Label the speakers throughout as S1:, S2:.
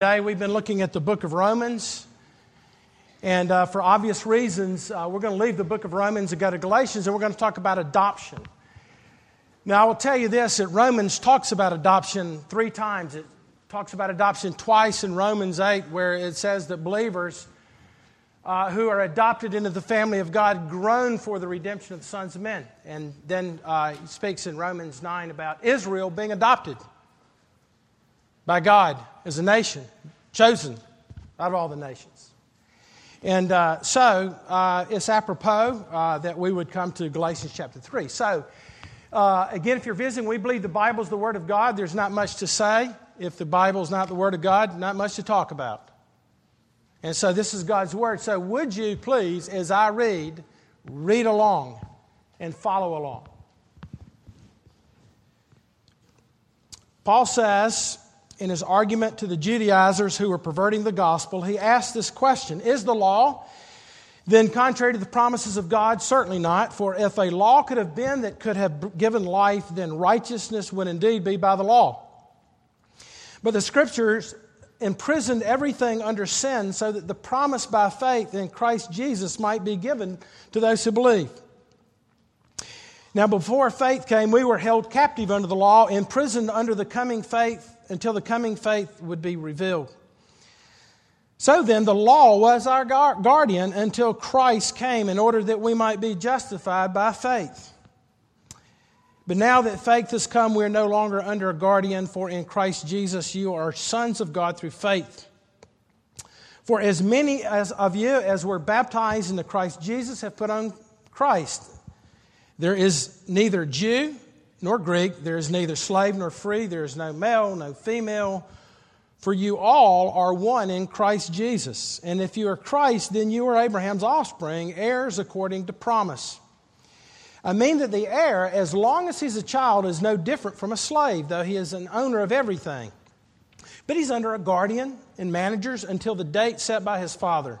S1: Today we've been looking at the book of Romans, and uh, for obvious reasons, uh, we're going to leave the book of Romans and go to Galatians, and we're going to talk about adoption. Now, I will tell you this that Romans talks about adoption three times. It talks about adoption twice in Romans 8, where it says that believers uh, who are adopted into the family of God groan for the redemption of the sons of men. And then uh, he speaks in Romans 9 about Israel being adopted by God as a nation, chosen out of all the nations. And uh, so uh, it's apropos uh, that we would come to Galatians chapter 3. So, uh, again, if you're visiting, we believe the Bible is the Word of God. There's not much to say. If the Bible is not the Word of God, not much to talk about. And so this is God's Word. So, would you please, as I read, read along and follow along? Paul says, in his argument to the Judaizers who were perverting the gospel, he asked this question Is the law then contrary to the promises of God? Certainly not. For if a law could have been that could have given life, then righteousness would indeed be by the law. But the scriptures imprisoned everything under sin so that the promise by faith in Christ Jesus might be given to those who believe. Now, before faith came, we were held captive under the law, imprisoned under the coming faith until the coming faith would be revealed. So then, the law was our guardian until Christ came in order that we might be justified by faith. But now that faith has come, we are no longer under a guardian, for in Christ Jesus you are sons of God through faith. For as many as of you as were baptized into Christ Jesus have put on Christ. There is neither Jew nor Greek, there is neither slave nor free, there is no male, no female, for you all are one in Christ Jesus. And if you are Christ, then you are Abraham's offspring, heirs according to promise. I mean that the heir, as long as he's a child, is no different from a slave, though he is an owner of everything. But he's under a guardian and managers until the date set by his father.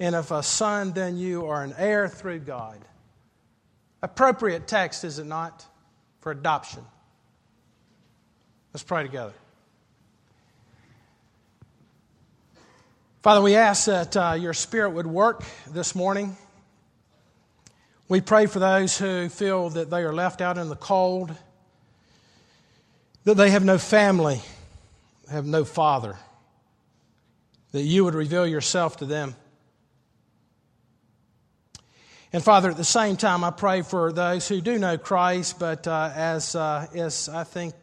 S1: And if a son, then you are an heir through God. Appropriate text, is it not, for adoption? Let's pray together. Father, we ask that uh, your Spirit would work this morning. We pray for those who feel that they are left out in the cold, that they have no family, have no father, that you would reveal yourself to them. And Father, at the same time, I pray for those who do know Christ, but uh, as, uh, as I think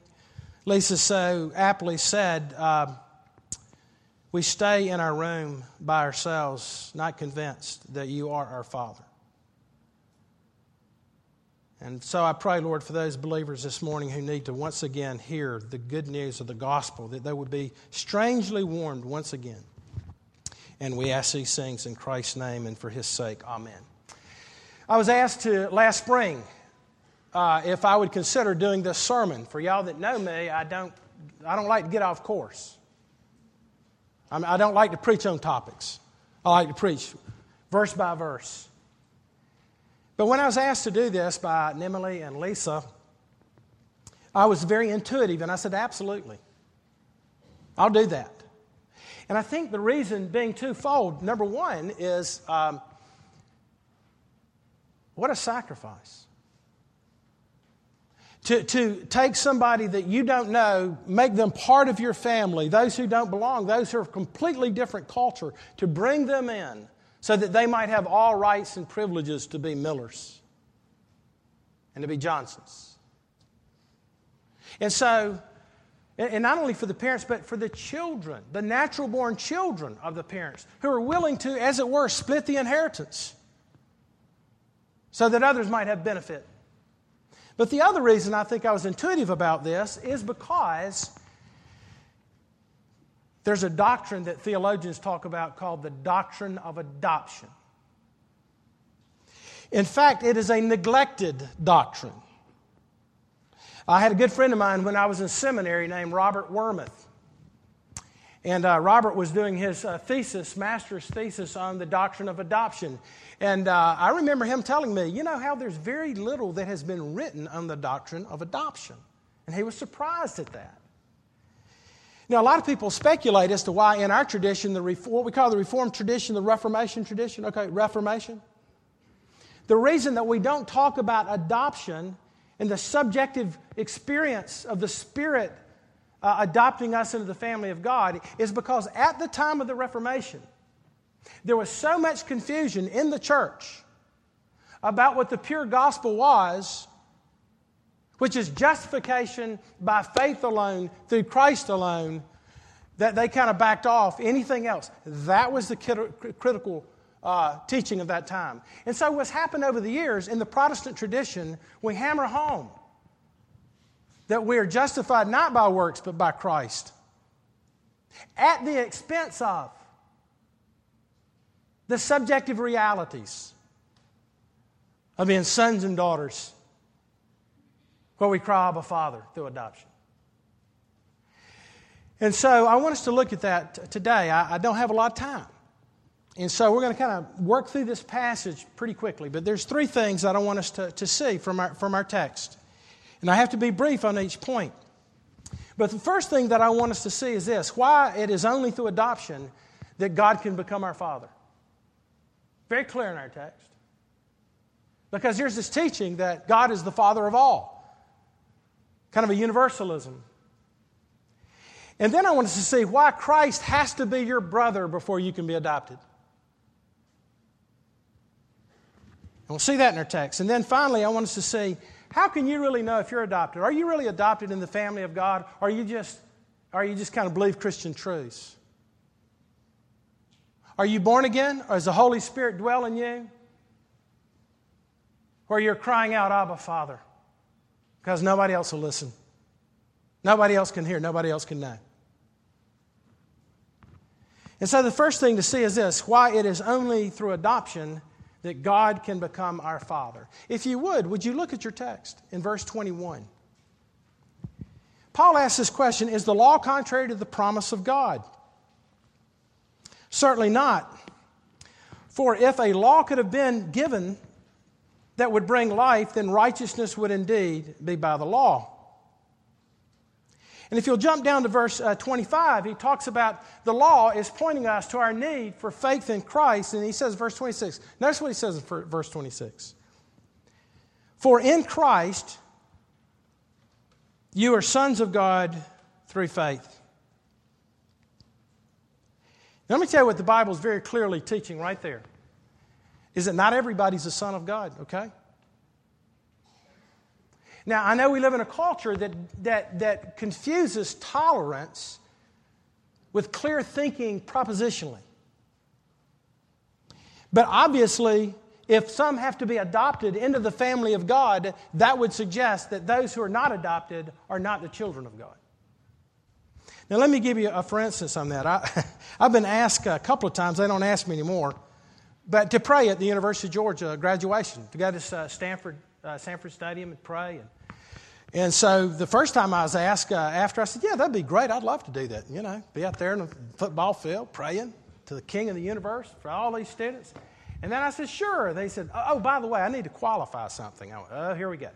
S1: Lisa so aptly said, uh, we stay in our room by ourselves, not convinced that you are our Father. And so I pray, Lord, for those believers this morning who need to once again hear the good news of the gospel, that they would be strangely warmed once again. And we ask these things in Christ's name and for his sake. Amen. I was asked to last spring uh, if I would consider doing this sermon. For y'all that know me, I don't, I don't like to get off course. I, mean, I don't like to preach on topics. I like to preach verse by verse. But when I was asked to do this by Nemily and Lisa, I was very intuitive and I said, absolutely. I'll do that. And I think the reason being twofold. Number one is um, what a sacrifice. To, to take somebody that you don't know, make them part of your family, those who don't belong, those who are of completely different culture, to bring them in so that they might have all rights and privileges to be Millers and to be Johnsons. And so, and not only for the parents, but for the children, the natural born children of the parents, who are willing to, as it were, split the inheritance so that others might have benefit. But the other reason I think I was intuitive about this is because there's a doctrine that theologians talk about called the doctrine of adoption. In fact, it is a neglected doctrine. I had a good friend of mine when I was in seminary named Robert Wormuth. And uh, Robert was doing his uh, thesis, master's thesis on the doctrine of adoption. And uh, I remember him telling me, you know how there's very little that has been written on the doctrine of adoption. And he was surprised at that. Now, a lot of people speculate as to why in our tradition, the, what we call the Reformed tradition, the Reformation tradition, okay, Reformation, the reason that we don't talk about adoption and the subjective experience of the Spirit uh, adopting us into the family of God is because at the time of the Reformation, there was so much confusion in the church about what the pure gospel was, which is justification by faith alone, through Christ alone, that they kind of backed off anything else. That was the critical uh, teaching of that time. And so, what's happened over the years in the Protestant tradition, we hammer home that we are justified not by works, but by Christ. At the expense of the subjective realities of being sons and daughters, where we cry, Abba, Father, through adoption. And so I want us to look at that today. I, I don't have a lot of time. And so we're going to kind of work through this passage pretty quickly. But there's three things that I want us to, to see from our, from our text. And I have to be brief on each point. But the first thing that I want us to see is this why it is only through adoption that God can become our Father. Very clear in our text. Because here's this teaching that God is the Father of all, kind of a universalism. And then I want us to see why Christ has to be your brother before you can be adopted. And we'll see that in our text. And then finally, I want us to see how can you really know if you're adopted? Are you really adopted in the family of God? Or are you just, are you just kind of believe Christian truths? Are you born again? Or does the Holy Spirit dwell in you? Or you're crying out, Abba, Father, because nobody else will listen. Nobody else can hear, nobody else can know. And so the first thing to see is this why it is only through adoption that God can become our Father. If you would, would you look at your text in verse 21? Paul asks this question Is the law contrary to the promise of God? Certainly not. For if a law could have been given that would bring life, then righteousness would indeed be by the law. And if you'll jump down to verse uh, 25, he talks about the law is pointing us to our need for faith in Christ. And he says, verse 26, notice what he says in verse 26. For in Christ, you are sons of God through faith. Now, let me tell you what the Bible is very clearly teaching right there. Is that not everybody's a son of God, okay? Now, I know we live in a culture that, that, that confuses tolerance with clear thinking propositionally. But obviously, if some have to be adopted into the family of God, that would suggest that those who are not adopted are not the children of God. Now, let me give you a for instance on that. I, have been asked a couple of times, they don't ask me anymore, but to pray at the University of Georgia graduation, to go to Stanford, uh, Sanford Stadium and pray. And and so the first time I was asked uh, after, I said, Yeah, that'd be great. I'd love to do that. You know, be out there in the football field praying to the King of the universe for all these students. And then I said, Sure. They said, Oh, oh by the way, I need to qualify something. I went, Oh, here we go.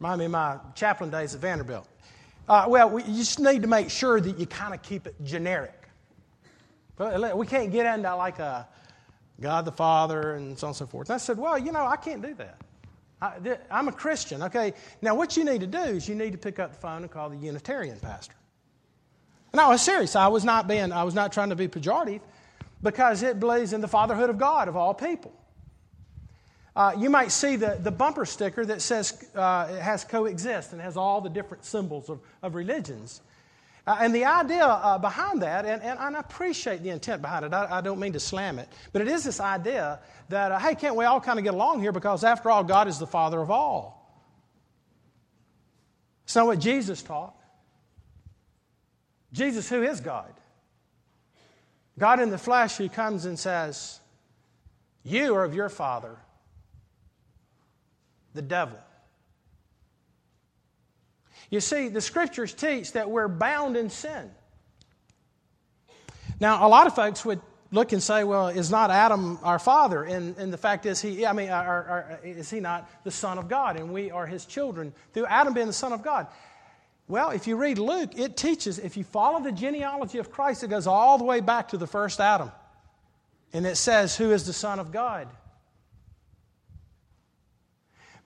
S1: Remind me of my chaplain days at Vanderbilt. Uh, well, we, you just need to make sure that you kind of keep it generic. But we can't get into like a God the Father and so on and so forth. And I said, Well, you know, I can't do that. I, am a Christian. Okay, now what you need to do is you need to pick up the phone and call the Unitarian pastor. And I was serious. I was not being, I was not trying to be pejorative because it believes in the fatherhood of God of all people. Uh, you might see the, the bumper sticker that says uh, it has coexist and has all the different symbols of, of religions. Uh, and the idea uh, behind that, and, and, I appreciate the intent behind it, I, I, don't mean to slam it, but it is this idea that, uh, hey, can't we all kind of get along here because after all, God is the Father of all. It's not what Jesus taught. Jesus, who is God? God in the flesh who comes and says, You are of your father, the devil. You see, the scriptures teach that we're bound in sin. Now, a lot of folks would look and say, well, is not Adam our father? And, and the fact is, he, I mean, our, our, is he not the Son of God? And we are his children through Adam being the Son of God. Well, if you read Luke, it teaches, if you follow the genealogy of Christ, it goes all the way back to the first Adam. And it says, who is the Son of God?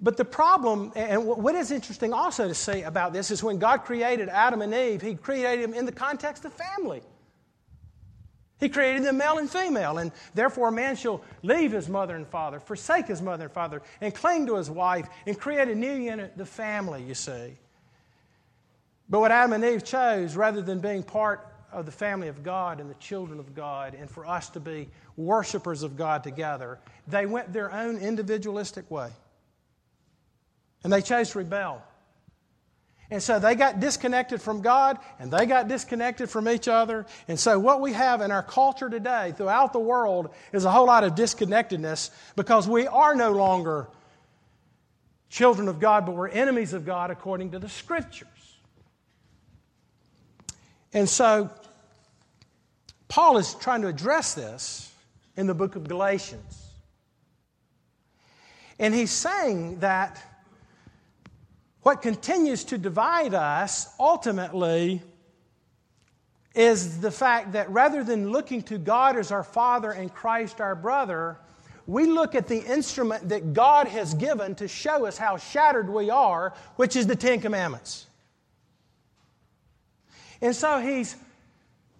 S1: But the problem, and what is interesting also to say about this, is when God created Adam and Eve, He created them in the context of family. He created them male and female, and therefore a man shall leave his mother and father, forsake his mother and father, and cling to his wife, and create a new unit, the family, you see. But what Adam and Eve chose, rather than being part of the family of God and the children of God, and for us to be worshipers of God together, they went their own individualistic way. And they chose to rebel. And so they got disconnected from God and they got disconnected from each other. And so, what we have in our culture today throughout the world is a whole lot of disconnectedness because we are no longer children of God, but we're enemies of God according to the scriptures. And so, Paul is trying to address this in the book of Galatians. And he's saying that what continues to divide us ultimately is the fact that rather than looking to God as our Father and Christ our brother, we look at the instrument that God has given to show us how shattered we are, which is the Ten Commandments. And so he's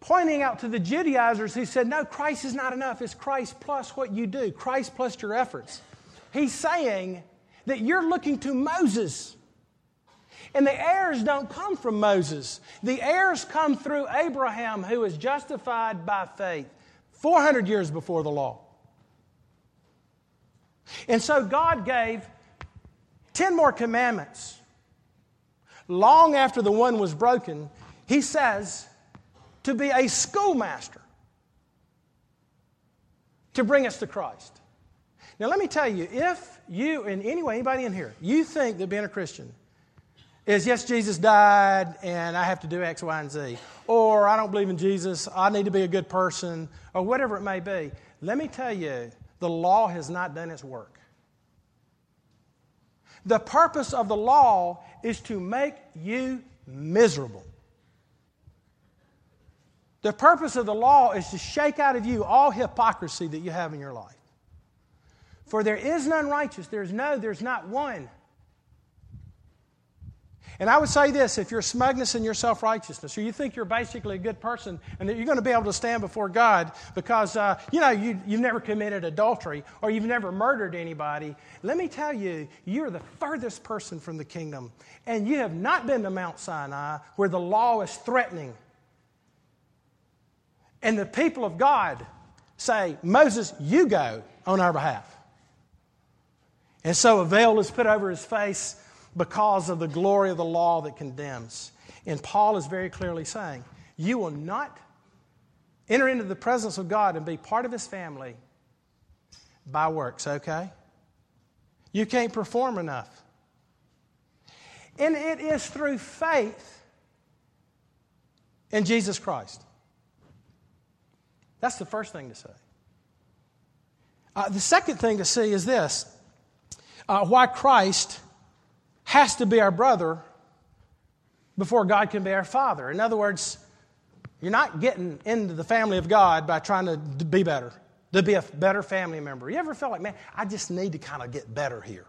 S1: pointing out to the Judaizers, he said, No, Christ is not enough. It's Christ plus what you do, Christ plus your efforts. He's saying that you're looking to Moses. And the heirs don't come from Moses. The heirs come through Abraham, who is justified by faith 400 years before the law. And so God gave 10 more commandments long after the one was broken he says to be a schoolmaster to bring us to Christ. Now, let me tell you, if you, in any way, anybody in here, you think that being a Christian is yes, Jesus died and I have to do X, Y, and Z, or I don't believe in Jesus, I need to be a good person, or whatever it may be, let me tell you, the law has not done its work. The purpose of the law is to make you miserable. The purpose of the law is to shake out of you all hypocrisy that you have in your life. For there is none righteous. There's no, there's not one. And I would say this if you're smugness in your self righteousness, or you think you're basically a good person and that you're going to be able to stand before God because, uh, you know, you, you've never committed adultery or you've never murdered anybody, let me tell you, you're the furthest person from the kingdom. And you have not been to Mount Sinai where the law is threatening and the people of God say, Moses, you go on our behalf. And so a veil is put over his face because of the glory of the law that condemns. And Paul is very clearly saying, You will not enter into the presence of God and be part of his family by works, okay? You can't perform enough. And it is through faith in Jesus Christ. That's the first thing to say. Uh, the second thing to see is this uh, why Christ has to be our brother before God can be our father. In other words, you're not getting into the family of God by trying to be better, to be a better family member. You ever felt like, man, I just need to kind of get better here?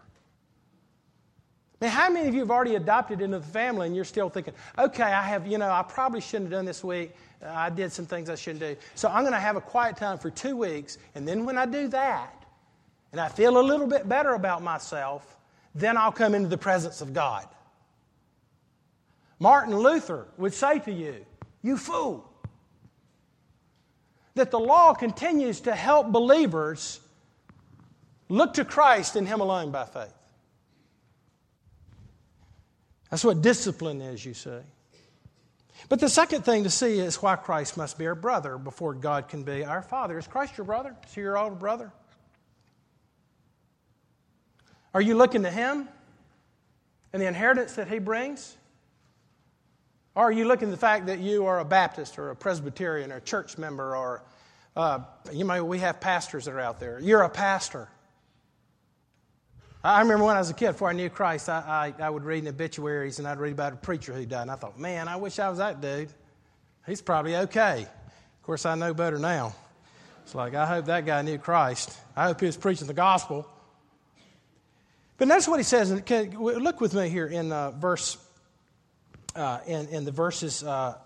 S1: Man, how many of you have already adopted into the family and you're still thinking, okay, I have, you know, I probably shouldn't have done this week. I did some things I shouldn't do. So I'm going to have a quiet time for two weeks. And then when I do that, and I feel a little bit better about myself, then I'll come into the presence of God. Martin Luther would say to you, You fool, that the law continues to help believers look to Christ and Him alone by faith. That's what discipline is, you see. But the second thing to see is why Christ must be our brother before God can be our father. Is Christ your brother? Is he your older brother? Are you looking to him and the inheritance that he brings? Or are you looking at the fact that you are a Baptist or a Presbyterian or a church member or uh, you know, we have pastors that are out there. You're a pastor. I remember when I was a kid, before I knew Christ, I, I, I would read in obituaries and I'd read about a preacher who died. And I thought, man, I wish I was that dude. He's probably okay. Of course, I know better now. It's like, I hope that guy knew Christ. I hope he was preaching the gospel. But notice what he says. Look with me here in uh, verse, uh, in, in the verses uh,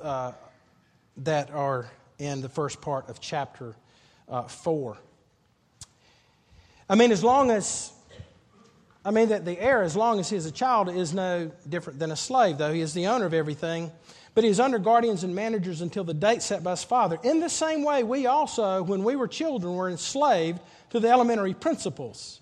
S1: uh that are in the first part of chapter uh, 4. I mean, as long as, I mean, that the heir, as long as he is a child, is no different than a slave, though he is the owner of everything. But he is under guardians and managers until the date set by his father. In the same way, we also, when we were children, were enslaved to the elementary principles.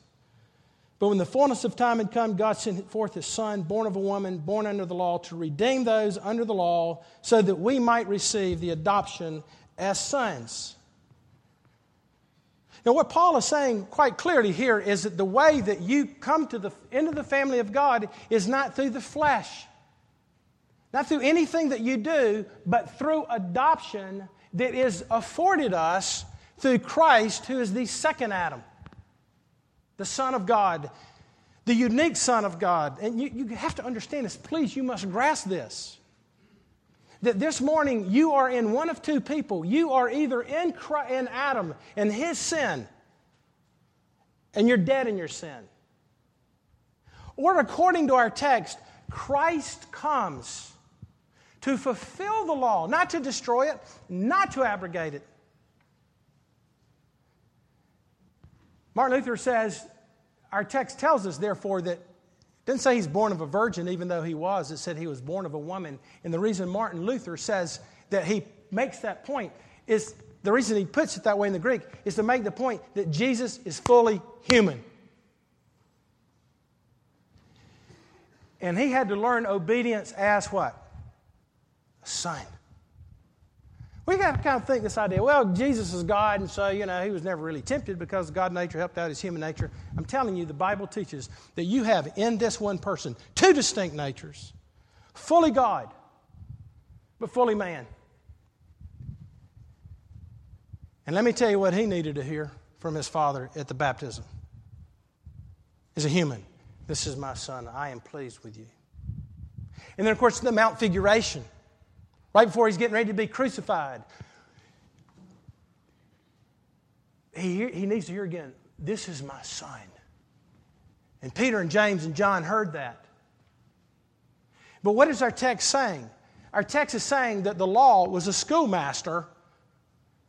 S1: But when the fullness of time had come, God sent forth his son, born of a woman, born under the law, to redeem those under the law, so that we might receive the adoption as sons. Now, what Paul is saying quite clearly here is that the way that you come to the, into the family of God is not through the flesh, not through anything that you do, but through adoption that is afforded us through Christ, who is the second Adam, the Son of God, the unique Son of God. And you, you have to understand this. Please, you must grasp this that this morning you are in one of two people. You are either in, Christ, in Adam and his sin, and you're dead in your sin. Or according to our text, Christ comes to fulfill the law, not to destroy it, not to abrogate it. Martin Luther says, our text tells us, therefore, that didn't say he's born of a virgin, even though he was. It said he was born of a woman. And the reason Martin Luther says that he makes that point is the reason he puts it that way in the Greek is to make the point that Jesus is fully human. And he had to learn obedience as what? A son. We got to kind of think this idea well, Jesus is God, and so, you know, he was never really tempted because God nature helped out his human nature. I'm telling you, the Bible teaches that you have in this one person two distinct natures fully God, but fully man. And let me tell you what he needed to hear from his father at the baptism. As a human, this is my son. I am pleased with you. And then, of course, the Mount Figuration right before he's getting ready to be crucified. He, he needs to hear again, This is my son. And Peter and James and John heard that. But what is our text saying? Our text is saying that the law was a schoolmaster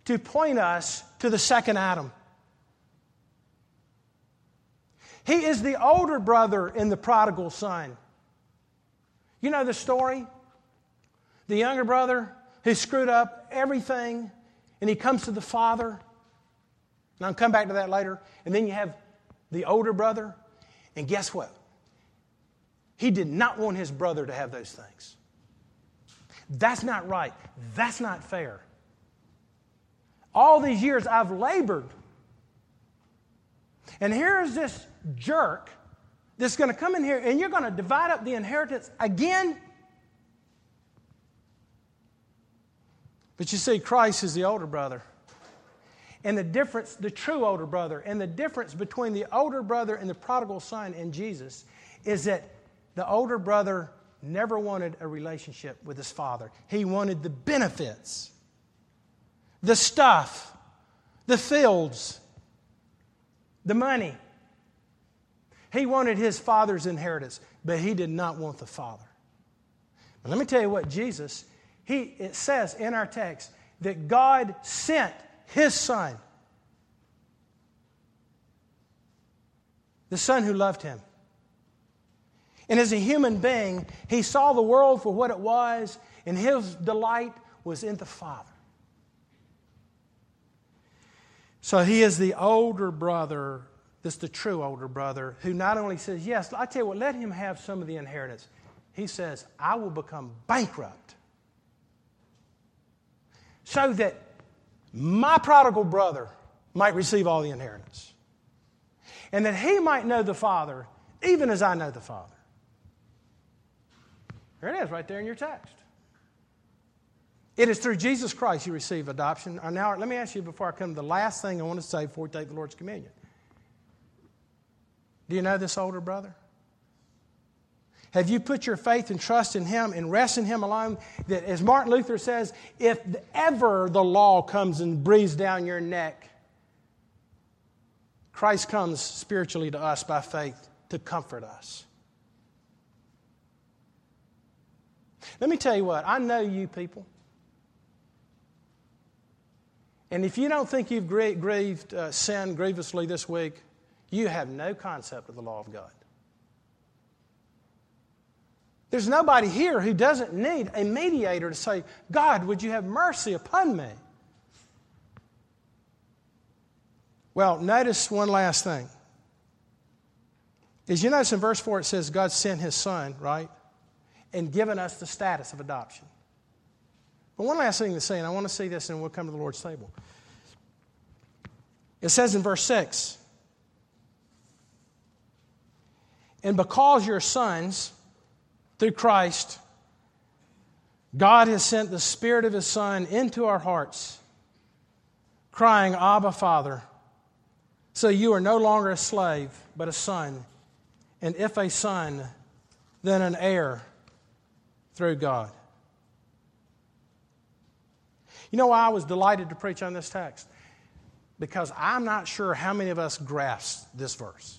S1: to point us to the second Adam. He is the older brother in the prodigal son. You know the story? The younger brother who screwed up everything, and he comes to the father. And I'll come back to that later. And then you have the older brother, and guess what? He did not want his brother to have those things. That's not right. That's not fair. All these years I've labored. And here's this jerk that's going to come in here and you're going to divide up the inheritance again But you see, Christ is the older brother. And the difference, the true older brother, and the difference between the older brother and the prodigal son and Jesus is that the older brother never wanted a relationship with his father. He wanted the benefits, the stuff, the fields, the money. He wanted his father's inheritance, but he did not want the father. But let me tell you what Jesus he, it says in our text that God sent His Son, the Son who loved Him. And as a human being, He saw the world for what it was, and His delight was in the Father. So He is the older brother, this the true older brother, who not only says, Yes, I tell you what, let Him have some of the inheritance. He says, I will become bankrupt so that my prodigal brother might receive all the inheritance, and that he might know the Father even as I know the Father. There it is, right there in your text. It is through Jesus Christ you receive adoption. Uh, now, let me ask you before I come to the last thing I want to say before we take the Lord's communion. Do you know this older brother? Have you put your faith and trust in him and rest in him alone? That, as Martin Luther says, if ever the law comes and breathes down your neck, Christ comes spiritually to us by faith to comfort us. Let me tell you what, I know you people. And if you don't think you've grieved uh, sin grievously this week, you have no concept of the law of God. There's nobody here who doesn't need a mediator to say, God, would you have mercy upon me? Well, notice one last thing. Is you notice in verse 4 it says God sent his son, right? And given us the status of adoption. But one last thing to say, and I want to see this and we'll come to the Lord's table. It says in verse 6 And because you're sons through Christ, God has sent the Spirit of His Son into our hearts, crying, Abba, Father. So you are no longer a slave, but a son. And if a son, then an heir through God. You know why I was delighted to preach on this text? Because I'm not sure how many of us grasp this verse.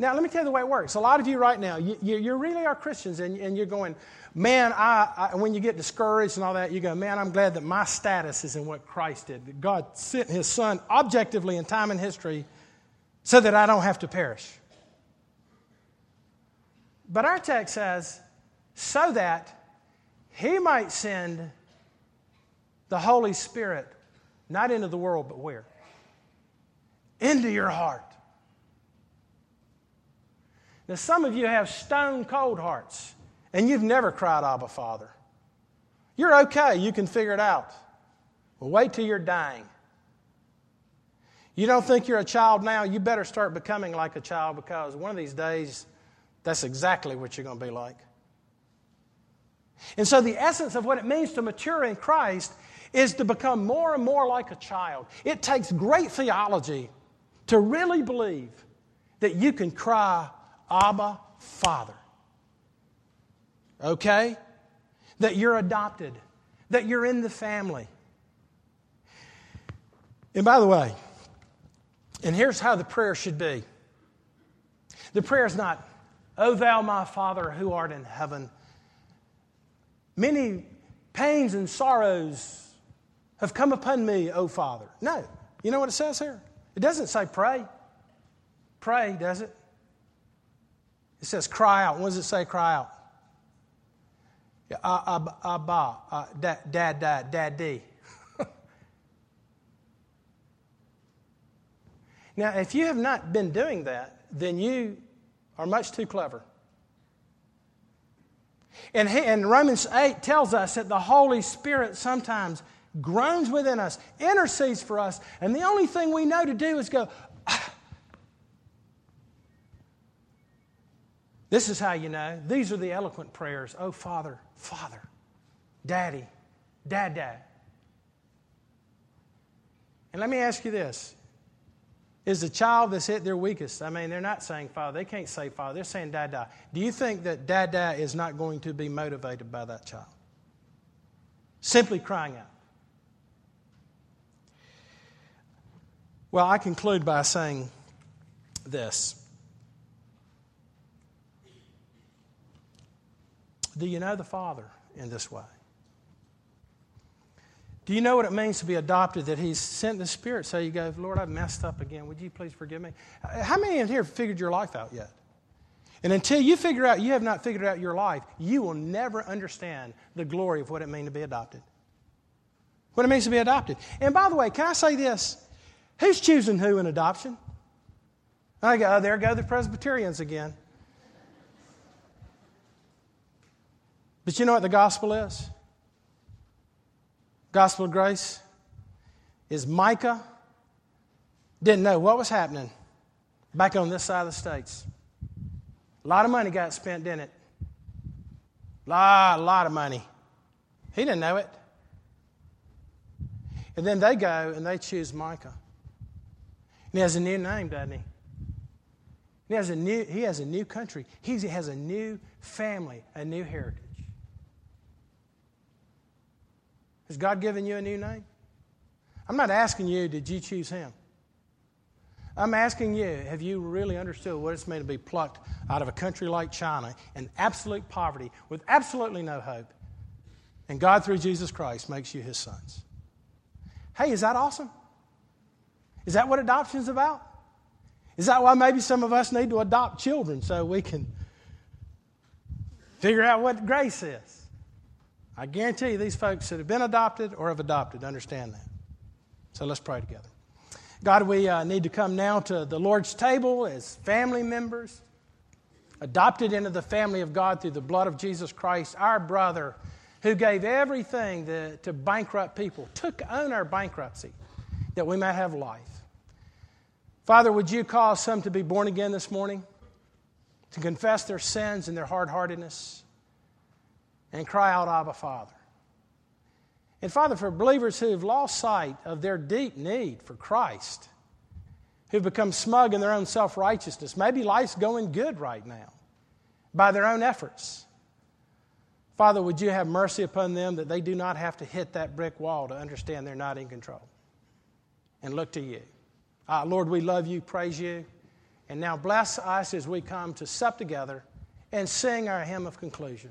S1: Now, let me tell you the way it works. A lot of you right now, you, you really are Christians, and, and you're going, man, I, I, when you get discouraged and all that, you go, man, I'm glad that my status is in what Christ did. God sent his son objectively in time and history so that I don't have to perish. But our text says, so that he might send the Holy Spirit, not into the world, but where? Into your heart. Now, some of you have stone cold hearts, and you've never cried, Abba, Father. You're okay, you can figure it out. Well, wait till you're dying. You don't think you're a child now, you better start becoming like a child because one of these days, that's exactly what you're going to be like. And so, the essence of what it means to mature in Christ is to become more and more like a child. It takes great theology to really believe that you can cry, Abba, Father. Okay? That you're adopted, that you're in the family. And by the way, and here's how the prayer should be the prayer is not, O thou my Father who art in heaven. Many pains and sorrows have come upon me, O Father. No. You know what it says here? It doesn't say pray. Pray, does it? It says cry out. What does it say cry out? Abba, uh, dad, dad, dad, daddy. now, if you have not been doing that, then you are much too clever. And, he, and Romans 8 tells us that the Holy Spirit sometimes groans within us, intercedes for us, and the only thing we know to do is go, This is how you know. These are the eloquent prayers. Oh, Father, Father, Daddy, Dad, Dad. And let me ask you this is the child that's at their weakest. I mean, they're not saying Father. They can't say Father. They're saying Dada. Do you think that Dada is not going to be motivated by that child? Simply crying out. Well, I conclude by saying this. Do you know the Father in this way? Do you know what it means to be adopted? That He's sent the Spirit. So you go, Lord, I've messed up again. Would you please forgive me? How many in here have figured your life out yet? And until you figure out you have not figured out your life, you will never understand the glory of what it means to be adopted. What it means to be adopted. And by the way, can I say this? Who's choosing who in adoption? I go, oh, there go the Presbyterians again. But you know what the gospel is? Gospel of Grace is Micah didn't know what was happening back on this side of the states. A lot of money got spent, didn't it? A lot, a lot of money. He didn't know it. And then they go and they choose Micah. And he has a new name, doesn't he? He has a new, he has a new country. He has a new family, a new heritage. Has God given you a new name? I'm not asking you, did you choose him? I'm asking you, have you really understood what it's meant to be plucked out of a country like China in absolute poverty with absolutely no hope? And God, through Jesus Christ, makes you his sons. Hey, is that awesome? Is that what adoption is about? Is that why maybe some of us need to adopt children so we can figure out what grace is? I guarantee you, these folks that have been adopted or have adopted understand that. So let's pray together. God, we uh, need to come now to the Lord's table as family members, adopted into the family of God through the blood of Jesus Christ, our brother who gave everything to, to bankrupt people, took on our bankruptcy that we might have life. Father, would you cause some to be born again this morning, to confess their sins and their hard heartedness, and cry out, Abba, Father? And Father, for believers who have lost sight of their deep need for Christ, who've become smug in their own self righteousness, maybe life's going good right now by their own efforts. Father, would you have mercy upon them that they do not have to hit that brick wall to understand they're not in control and look to you? Uh, Lord, we love you, praise you. And now bless us as we come to sup together and sing our hymn of conclusion.